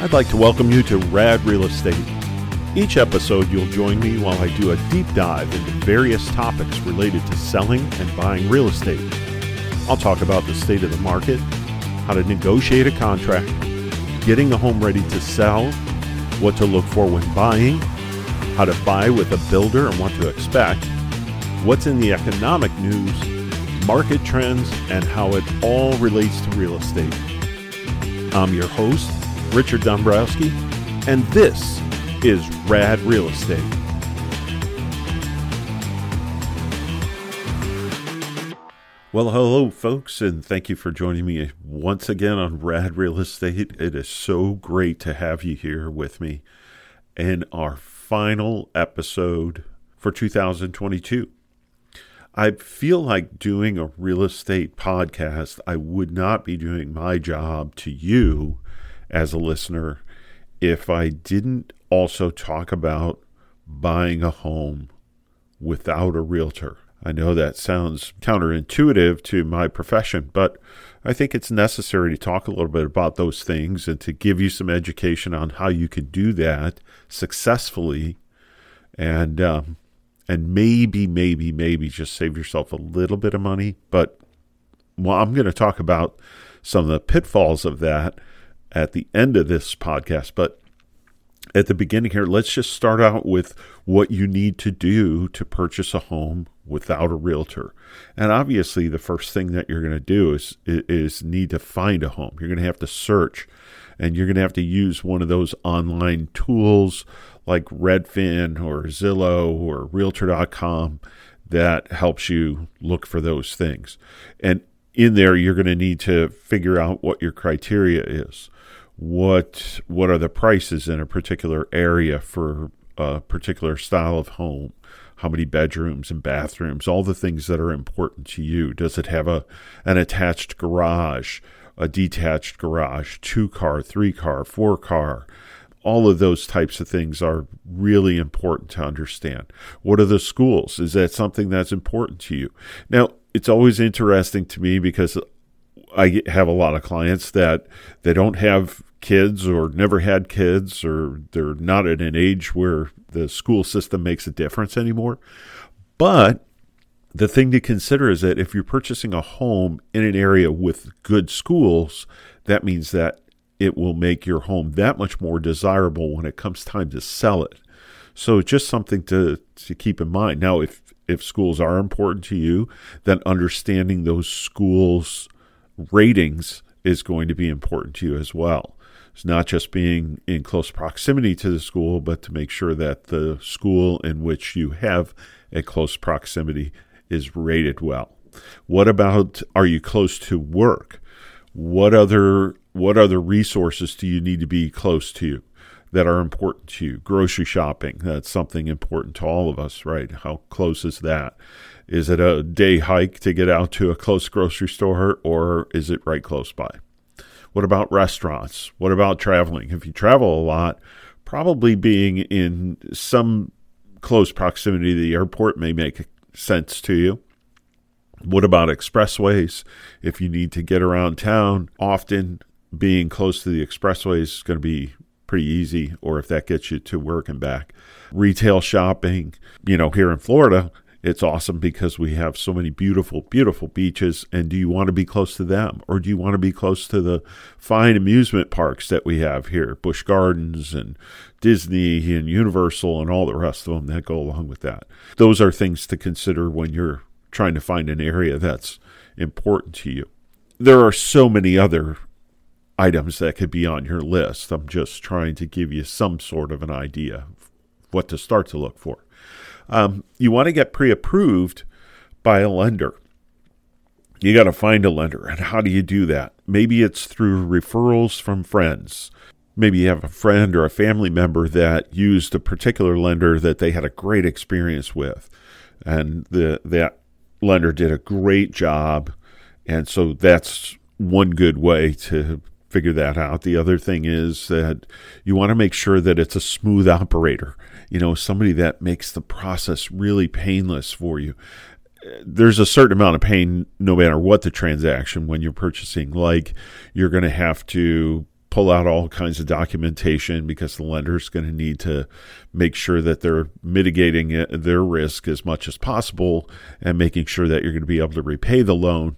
I'd like to welcome you to Rad Real Estate. Each episode, you'll join me while I do a deep dive into various topics related to selling and buying real estate. I'll talk about the state of the market, how to negotiate a contract, getting a home ready to sell, what to look for when buying, how to buy with a builder and what to expect, what's in the economic news, market trends, and how it all relates to real estate. I'm your host, Richard Dombrowski, and this is Rad Real Estate. Well, hello, folks, and thank you for joining me once again on Rad Real Estate. It is so great to have you here with me in our final episode for 2022. I feel like doing a real estate podcast, I would not be doing my job to you as a listener if I didn't also talk about buying a home without a realtor. I know that sounds counterintuitive to my profession, but I think it's necessary to talk a little bit about those things and to give you some education on how you can do that successfully and um, and maybe, maybe, maybe just save yourself a little bit of money. But well, I'm going to talk about some of the pitfalls of that at the end of this podcast. But at the beginning here, let's just start out with what you need to do to purchase a home without a realtor. And obviously, the first thing that you're going to do is is need to find a home. You're going to have to search, and you're going to have to use one of those online tools like Redfin or Zillow or Realtor.com that helps you look for those things. And in there, you're going to need to figure out what your criteria is what what are the prices in a particular area for a particular style of home? How many bedrooms and bathrooms? All the things that are important to you. Does it have a an attached garage a detached garage two car three car four car all of those types of things are really important to understand. What are the schools? Is that something that's important to you? Now it's always interesting to me because I have a lot of clients that they don't have kids or never had kids or they're not at an age where the school system makes a difference anymore. But the thing to consider is that if you're purchasing a home in an area with good schools, that means that it will make your home that much more desirable when it comes time to sell it. So just something to, to keep in mind. Now, if, if schools are important to you, then understanding those schools' ratings is going to be important to you as well. It's not just being in close proximity to the school, but to make sure that the school in which you have a close proximity is rated well. What about are you close to work? What other what other resources do you need to be close to that are important to you? Grocery shopping, that's something important to all of us, right? How close is that? Is it a day hike to get out to a close grocery store or is it right close by? What about restaurants? What about traveling? If you travel a lot, probably being in some close proximity to the airport may make sense to you. What about expressways? If you need to get around town, often being close to the expressways is going to be pretty easy, or if that gets you to work and back. Retail shopping, you know, here in Florida, it's awesome because we have so many beautiful, beautiful beaches. And do you want to be close to them? Or do you want to be close to the fine amusement parks that we have here? Busch Gardens and Disney and Universal and all the rest of them that go along with that. Those are things to consider when you're trying to find an area that's important to you. There are so many other items that could be on your list. I'm just trying to give you some sort of an idea of what to start to look for. Um, you want to get pre approved by a lender. You got to find a lender. And how do you do that? Maybe it's through referrals from friends. Maybe you have a friend or a family member that used a particular lender that they had a great experience with. And the that lender did a great job. And so that's one good way to figure that out. The other thing is that you want to make sure that it's a smooth operator you know, somebody that makes the process really painless for you. There's a certain amount of pain no matter what the transaction when you're purchasing. Like you're going to have to pull out all kinds of documentation because the lender is going to need to make sure that they're mitigating uh, their risk as much as possible and making sure that you're going to be able to repay the loan.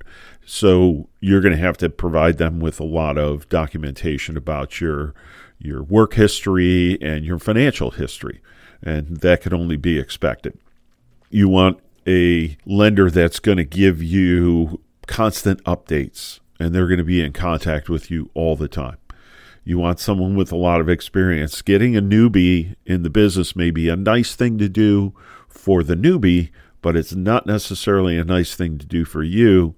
So you're going to have to provide them with a lot of documentation about your your work history and your financial history, and that can only be expected. You want a lender that's going to give you constant updates and they're going to be in contact with you all the time. You want someone with a lot of experience. Getting a newbie in the business may be a nice thing to do for the newbie, but it's not necessarily a nice thing to do for you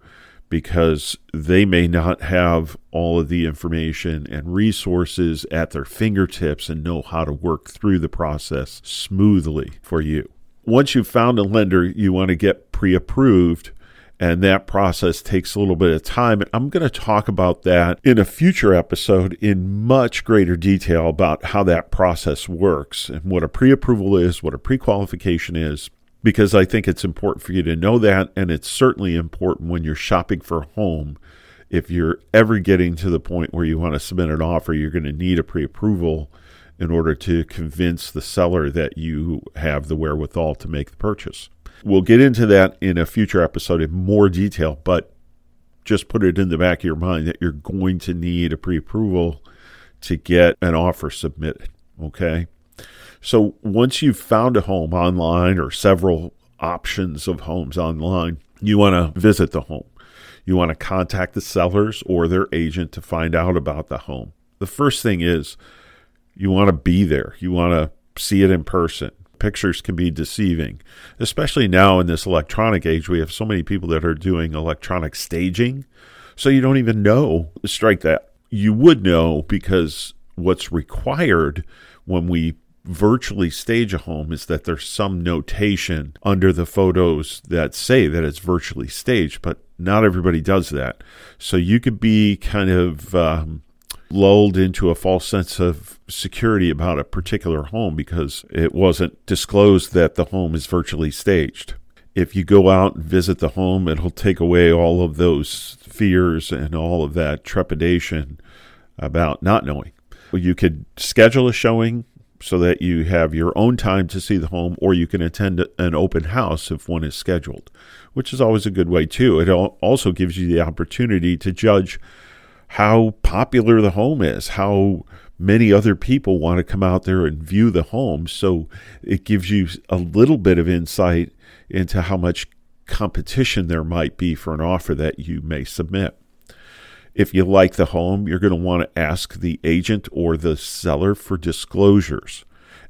because they may not have all of the information and resources at their fingertips and know how to work through the process smoothly for you. Once you've found a lender, you want to get pre approved and that process takes a little bit of time. And I'm going to talk about that in a future episode in much greater detail about how that process works and what a pre approval is, what a pre qualification is, because I think it's important for you to know that. And it's certainly important when you're shopping for a home. If you're ever getting to the point where you want to submit an offer, you're going to need a pre approval in order to convince the seller that you have the wherewithal to make the purchase. We'll get into that in a future episode in more detail, but just put it in the back of your mind that you're going to need a pre approval to get an offer submitted. Okay. So once you've found a home online or several options of homes online, you want to visit the home. You want to contact the sellers or their agent to find out about the home. The first thing is you want to be there, you want to see it in person pictures can be deceiving, especially now in this electronic age. We have so many people that are doing electronic staging, so you don't even know. Strike that. You would know because what's required when we virtually stage a home is that there's some notation under the photos that say that it's virtually staged, but not everybody does that. So you could be kind of um, lulled into a false sense of security about a particular home because it wasn't disclosed that the home is virtually staged. If you go out and visit the home, it'll take away all of those fears and all of that trepidation about not knowing. You could schedule a showing so that you have your own time to see the home, or you can attend an open house if one is scheduled, which is always a good way too. It also gives you the opportunity to judge how popular the home is, how many other people want to come out there and view the home. So it gives you a little bit of insight into how much competition there might be for an offer that you may submit. If you like the home, you're going to want to ask the agent or the seller for disclosures.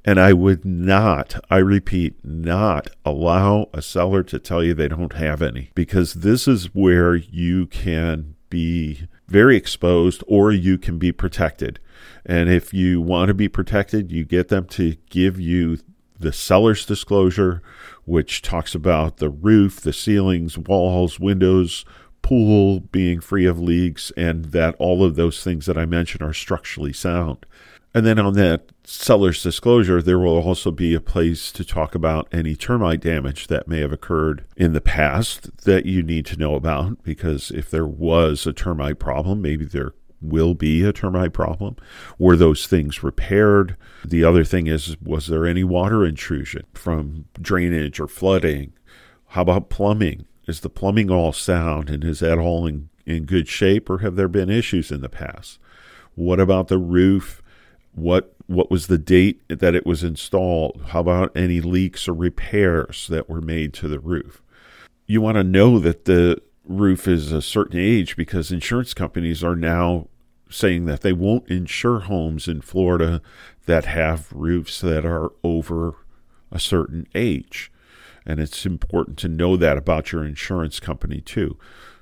And I would not, I repeat, not allow a seller to tell you they don't have any because this is where you can be very exposed or you can be protected. And if you want to be protected, you get them to give you the seller's disclosure, which talks about the roof, the ceilings, walls, windows, pool being free of leaks, and that all of those things that I mentioned are structurally sound. And then on that seller's disclosure, there will also be a place to talk about any termite damage that may have occurred in the past that you need to know about. Because if there was a termite problem, maybe there will be a termite problem. Were those things repaired? The other thing is, was there any water intrusion from drainage or flooding? How about plumbing? Is the plumbing all sound and is that all in, in good shape or have there been issues in the past? What about the roof? what what was the date that it was installed? How about any leaks or repairs that were made to the roof? You want to know that the roof is a certain age because insurance companies are now saying that they won't insure homes in Florida that have roofs that are over a certain age. And it's important to know that about your insurance company too.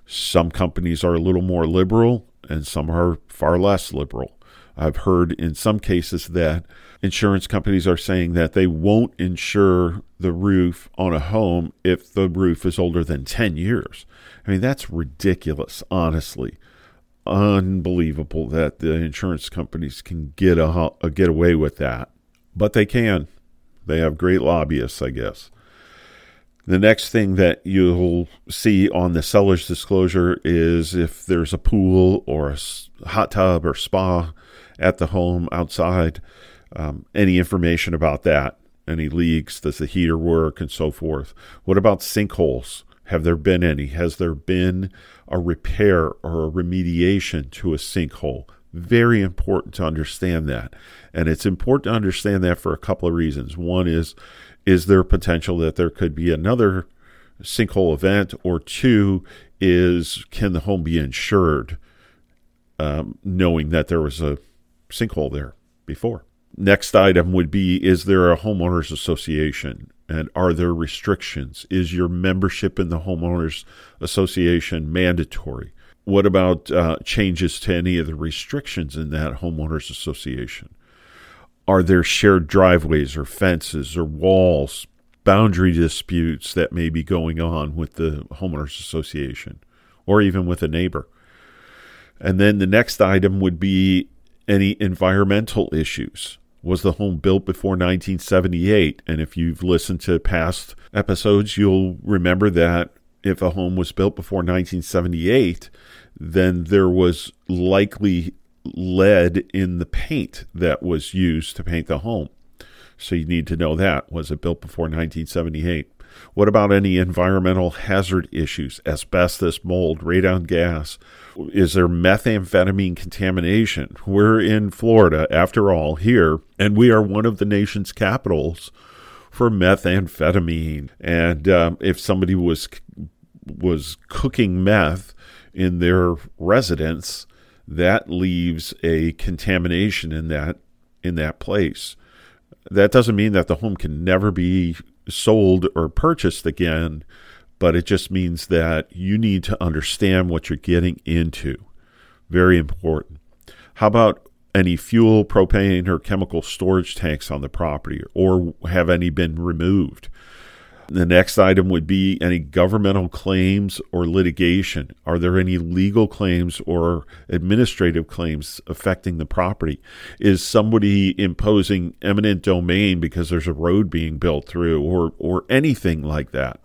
Some companies are a little more liberal and some are far less liberal. I've heard in some cases that insurance companies are saying that they won't insure the roof on a home if the roof is older than 10 years. I mean, that's ridiculous, honestly. Unbelievable that the insurance companies can get a, a get away with that. But they can. They have great lobbyists, I guess. The next thing that you'll see on the seller's disclosure is if there's a pool or a hot tub or spa at the home outside, um, any information about that, any leaks, does the heater work, and so forth. What about sinkholes? Have there been any? Has there been a repair or a remediation to a sinkhole? Very important to understand that. And it's important to understand that for a couple of reasons. One is is there potential that there could be another sinkhole event? Or two is can the home be insured, um, knowing that there was a sinkhole there before? Next item would be Is there a homeowners association? And are there restrictions? Is your membership in the homeowners association mandatory? What about uh, changes to any of the restrictions in that homeowners association? Are there shared driveways or fences or walls, boundary disputes that may be going on with the homeowners association or even with a neighbor? And then the next item would be any environmental issues. Was the home built before 1978? And if you've listened to past episodes, you'll remember that if a home was built before 1978, then there was likely lead in the paint that was used to paint the home. So you need to know that. Was it built before 1978? What about any environmental hazard issues? Asbestos, mold, radon gas? Is there methamphetamine contamination? We're in Florida, after all, here, and we are one of the nation's capitals for methamphetamine. And um, if somebody was was cooking meth in their residence, that leaves a contamination in that in that place. That doesn't mean that the home can never be sold or purchased again, but it just means that you need to understand what you're getting into. Very important. How about any fuel, propane, or chemical storage tanks on the property, or have any been removed? The next item would be any governmental claims or litigation. Are there any legal claims or administrative claims affecting the property? Is somebody imposing eminent domain because there's a road being built through or, or anything like that?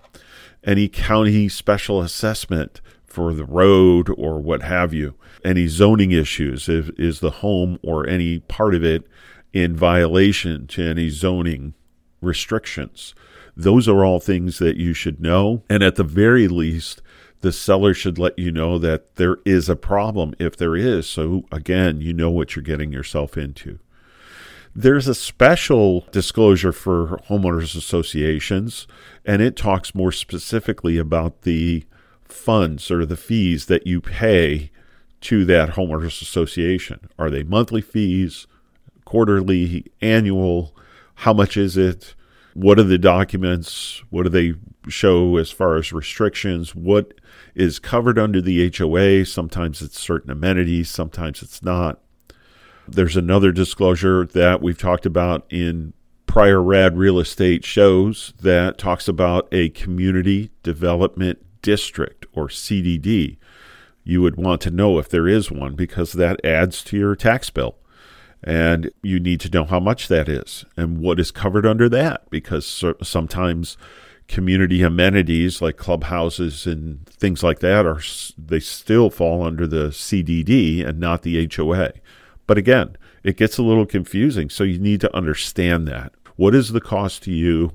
Any county special assessment for the road or what have you? Any zoning issues? If, is the home or any part of it in violation to any zoning restrictions? Those are all things that you should know. And at the very least, the seller should let you know that there is a problem if there is. So, again, you know what you're getting yourself into. There's a special disclosure for homeowners associations, and it talks more specifically about the funds or the fees that you pay to that homeowners association. Are they monthly fees, quarterly, annual? How much is it? What are the documents? What do they show as far as restrictions? What is covered under the HOA? Sometimes it's certain amenities, sometimes it's not. There's another disclosure that we've talked about in prior RAD real estate shows that talks about a community development district or CDD. You would want to know if there is one because that adds to your tax bill. And you need to know how much that is and what is covered under that because sometimes community amenities like clubhouses and things like that are they still fall under the CDD and not the HOA. But again, it gets a little confusing, so you need to understand that. What is the cost to you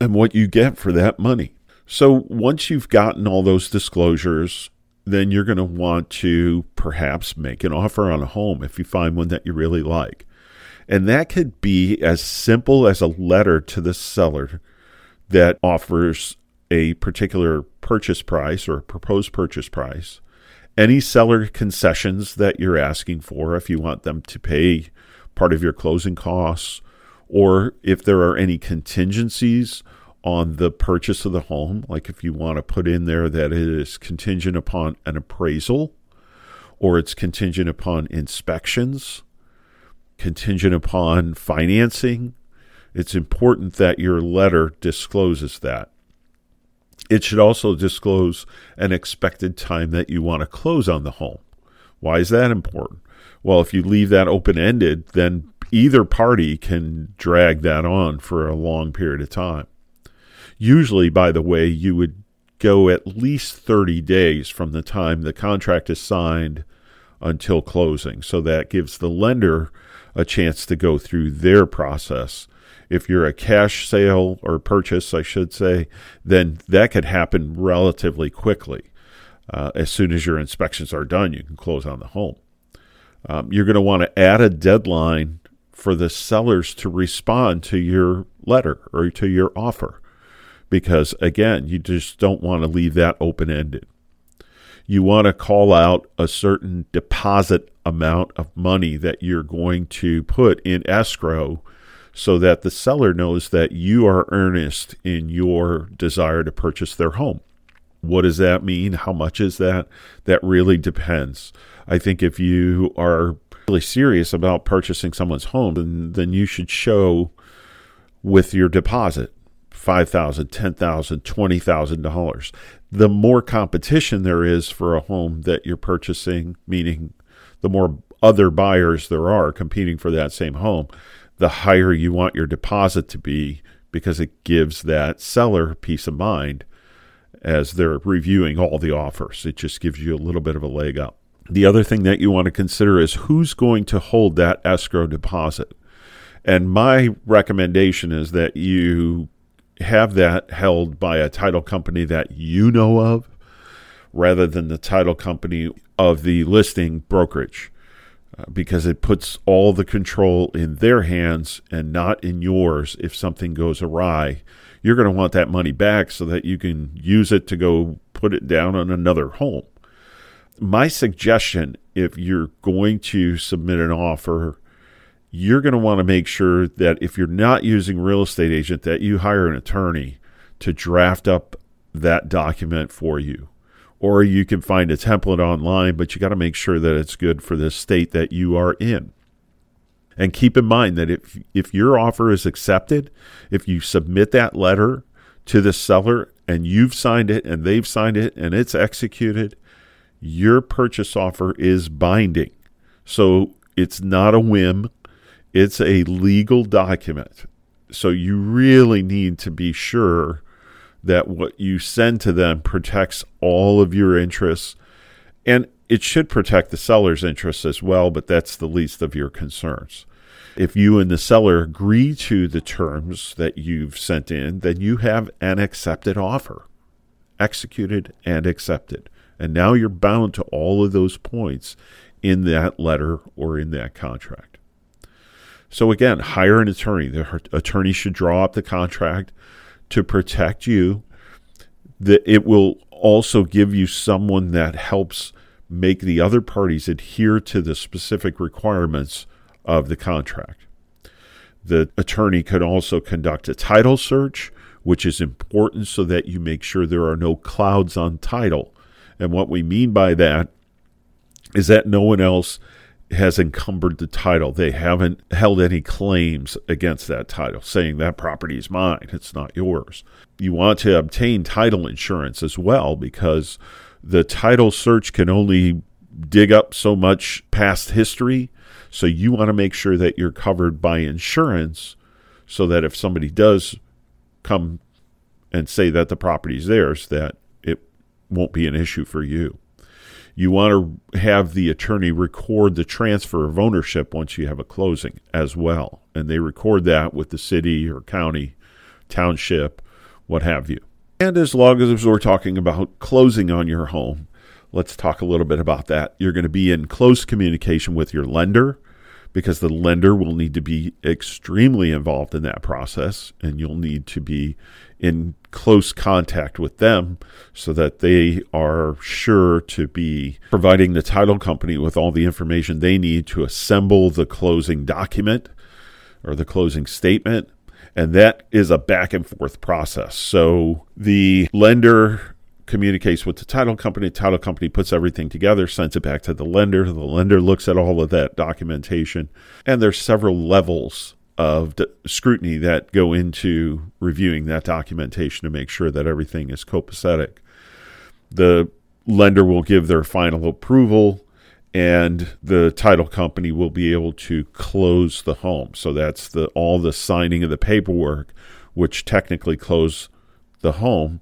and what you get for that money? So once you've gotten all those disclosures then you're going to want to perhaps make an offer on a home if you find one that you really like. And that could be as simple as a letter to the seller that offers a particular purchase price or proposed purchase price, any seller concessions that you're asking for if you want them to pay part of your closing costs, or if there are any contingencies on the purchase of the home, like if you want to put in there that it is contingent upon an appraisal or it's contingent upon inspections, contingent upon financing, it's important that your letter discloses that. It should also disclose an expected time that you want to close on the home. Why is that important? Well, if you leave that open ended, then either party can drag that on for a long period of time. Usually, by the way, you would go at least 30 days from the time the contract is signed until closing. So that gives the lender a chance to go through their process. If you're a cash sale or purchase, I should say, then that could happen relatively quickly. Uh, as soon as your inspections are done, you can close on the home. Um, you're going to want to add a deadline for the sellers to respond to your letter or to your offer because, again, you just don't want to leave that open ended. You want to call out a certain deposit amount of money that you're going to put in escrow so that the seller knows that you are earnest in your desire to purchase their home. What does that mean? How much is that? That really depends. I think if you are really serious about purchasing someone's home, then, then you should show with your deposit $5,000, $10,000, $20,000. The more competition there is for a home that you're purchasing, meaning the more other buyers there are competing for that same home, the higher you want your deposit to be because it gives that seller peace of mind as they're reviewing all the offers. It just gives you a little bit of a leg up. The other thing that you want to consider is who's going to hold that escrow deposit. And my recommendation is that you have that held by a title company that you know of rather than the title company of the listing brokerage uh, because it puts all the control in their hands and not in yours if something goes awry. You're going to want that money back so that you can use it to go put it down on another home. My suggestion if you're going to submit an offer you're going to want to make sure that if you're not using real estate agent that you hire an attorney to draft up that document for you. Or you can find a template online but you got to make sure that it's good for the state that you are in. And keep in mind that if if your offer is accepted if you submit that letter to the seller and you've signed it and they've signed it and it's executed your purchase offer is binding. So it's not a whim it's a legal document. So you really need to be sure that what you send to them protects all of your interests. And it should protect the seller's interests as well, but that's the least of your concerns. If you and the seller agree to the terms that you've sent in, then you have an accepted offer, executed and accepted. And now you're bound to all of those points in that letter or in that contract. So again, hire an attorney. The attorney should draw up the contract to protect you. That it will also give you someone that helps make the other parties adhere to the specific requirements of the contract. The attorney could also conduct a title search, which is important so that you make sure there are no clouds on title. And what we mean by that is that no one else has encumbered the title. They haven't held any claims against that title, saying that property is mine, it's not yours. You want to obtain title insurance as well because the title search can only dig up so much past history. So you want to make sure that you're covered by insurance so that if somebody does come and say that the property is theirs, that it won't be an issue for you you want to have the attorney record the transfer of ownership once you have a closing as well. And they record that with the city or county, township, what have you. And as long as we're talking about closing on your home, let's talk a little bit about that. You're going to be in close communication with your lender because the lender will need to be extremely involved in that process and you'll need to be in close contact with them so that they are sure to be providing the title company with all the information they need to assemble the closing document or the closing statement. And that is a back and forth process. So the lender communicates with the title company. Title company puts everything together, sends it back to the lender. The lender looks at all of that documentation, and there's several levels of d- scrutiny that go into reviewing that documentation to make sure that everything is copacetic. The lender will give their final approval and the title company will be able to close the home. So that's the all the signing of the paperwork which technically close the home,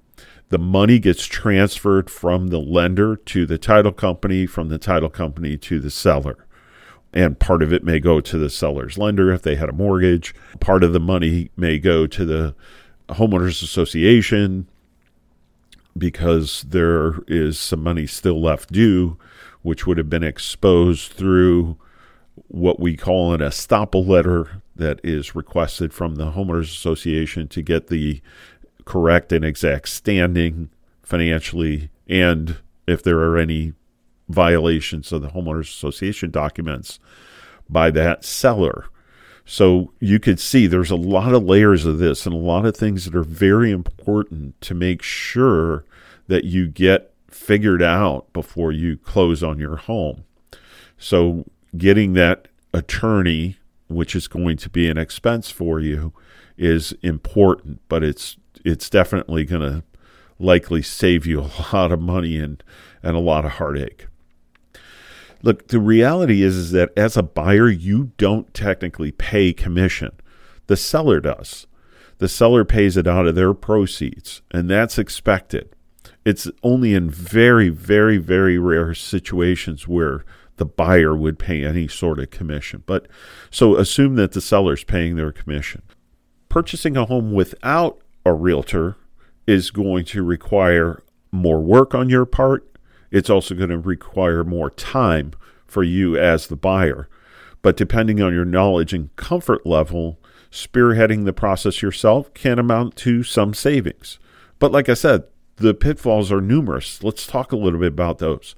the money gets transferred from the lender to the title company, from the title company to the seller. And part of it may go to the seller's lender if they had a mortgage. Part of the money may go to the homeowners association because there is some money still left due, which would have been exposed through what we call an estoppel letter that is requested from the homeowners association to get the correct and exact standing financially and if there are any violations of the homeowners association documents by that seller. So you could see there's a lot of layers of this and a lot of things that are very important to make sure that you get figured out before you close on your home. So getting that attorney, which is going to be an expense for you, is important, but it's it's definitely going to likely save you a lot of money and and a lot of heartache. Look, the reality is, is that as a buyer, you don't technically pay commission. The seller does. The seller pays it out of their proceeds, and that's expected. It's only in very, very, very rare situations where the buyer would pay any sort of commission. But so assume that the seller's paying their commission. Purchasing a home without a realtor is going to require more work on your part. It's also going to require more time for you as the buyer. But depending on your knowledge and comfort level, spearheading the process yourself can amount to some savings. But like I said, the pitfalls are numerous. Let's talk a little bit about those.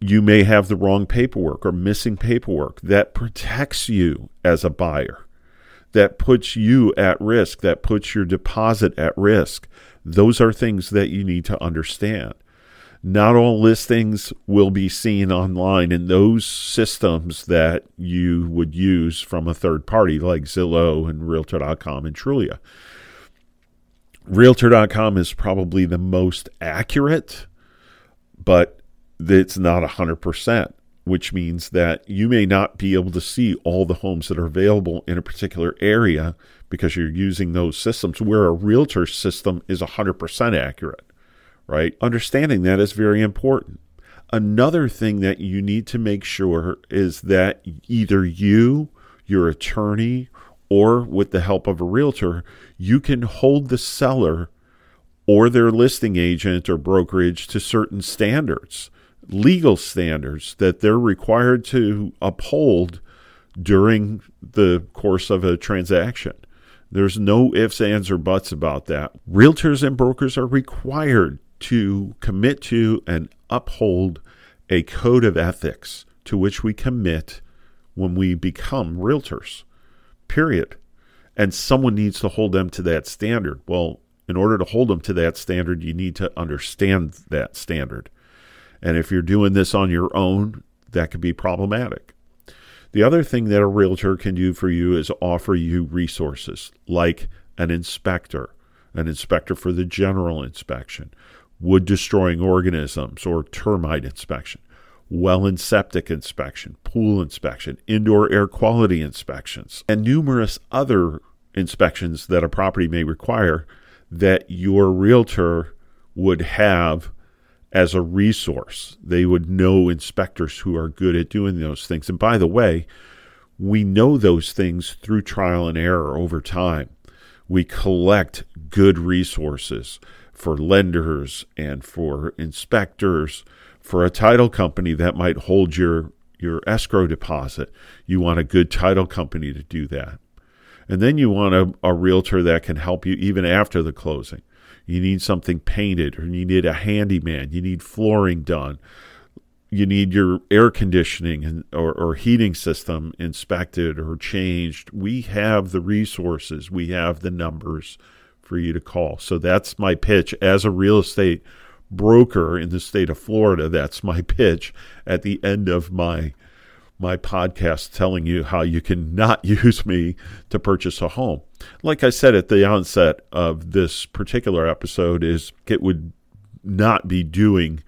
You may have the wrong paperwork or missing paperwork that protects you as a buyer that puts you at risk, that puts your deposit at risk. Those are things that you need to understand. Not all listings will be seen online in those systems that you would use from a third party like Zillow and Realtor.com and Trulia. Realtor.com is probably the most accurate, but it's not 100% which means that you may not be able to see all the homes that are available in a particular area because you're using those systems where a realtor system is 100% accurate, right? Understanding that is very important. Another thing that you need to make sure is that either you, your attorney, or with the help of a realtor, you can hold the seller or their listing agent or brokerage to certain standards legal standards that they're required to uphold during the course of a transaction. There's no ifs, ands, or buts about that. Realtors and brokers are required to commit to and uphold a code of ethics to which we commit when we become realtors, period. And someone needs to hold them to that standard. Well, in order to hold them to that standard, you need to understand that standard. And if you're doing this on your own, that could be problematic. The other thing that a realtor can do for you is offer you resources like an inspector, an inspector for the general inspection, wood destroying organisms or termite inspection, well and septic inspection, pool inspection, indoor air quality inspections, and numerous other inspections that a property may require that your realtor would have as a resource. They would know inspectors who are good at doing those things. And by the way, we know those things through trial and error over time. We collect good resources for lenders and for inspectors, for a title company that might hold your, your escrow deposit. You want a good title company to do that. And then you want a, a realtor that can help you even after the closing you need something painted, or you need a handyman, you need flooring done, you need your air conditioning or, or heating system inspected or changed. We have the resources, we have the numbers for you to call. So that's my pitch as a real estate broker in the state of Florida. That's my pitch at the end of my my podcast telling you how you can not use me to purchase a home. Like I said at the onset of this particular episode is it would not be doing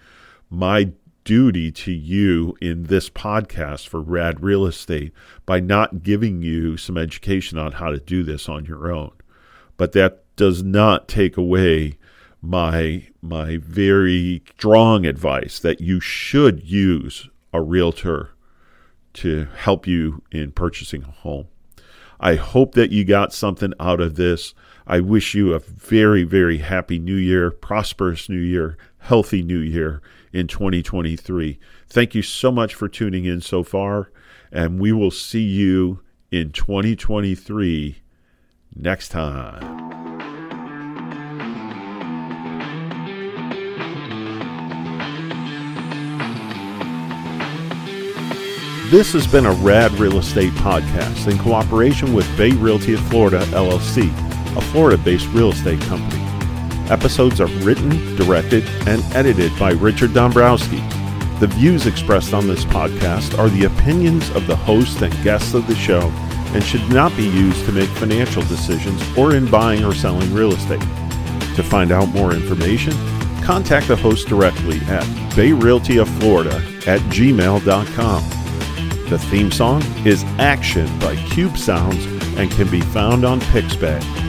my duty to you in this podcast for Rad Real Estate by not giving you some education on how to do this on your own. But that does not take away my my very strong advice that you should use a realtor to help you in purchasing a home. I hope that you got something out of this. I wish you a very, very happy new year, prosperous new year, healthy new year in 2023. Thank you so much for tuning in so far, and we will see you in 2023 next time. This has been a Rad Real Estate podcast in cooperation with Bay Realty of Florida, LLC, a Florida based real estate company. Episodes are written, directed, and edited by Richard Dombrowski. The views expressed on this podcast are the opinions of the host and guests of the show and should not be used to make financial decisions or in buying or selling real estate. To find out more information, contact the host directly at bayrealtyofflorida at gmail.com. The theme song is Action by Cube Sounds and can be found on Pixabay.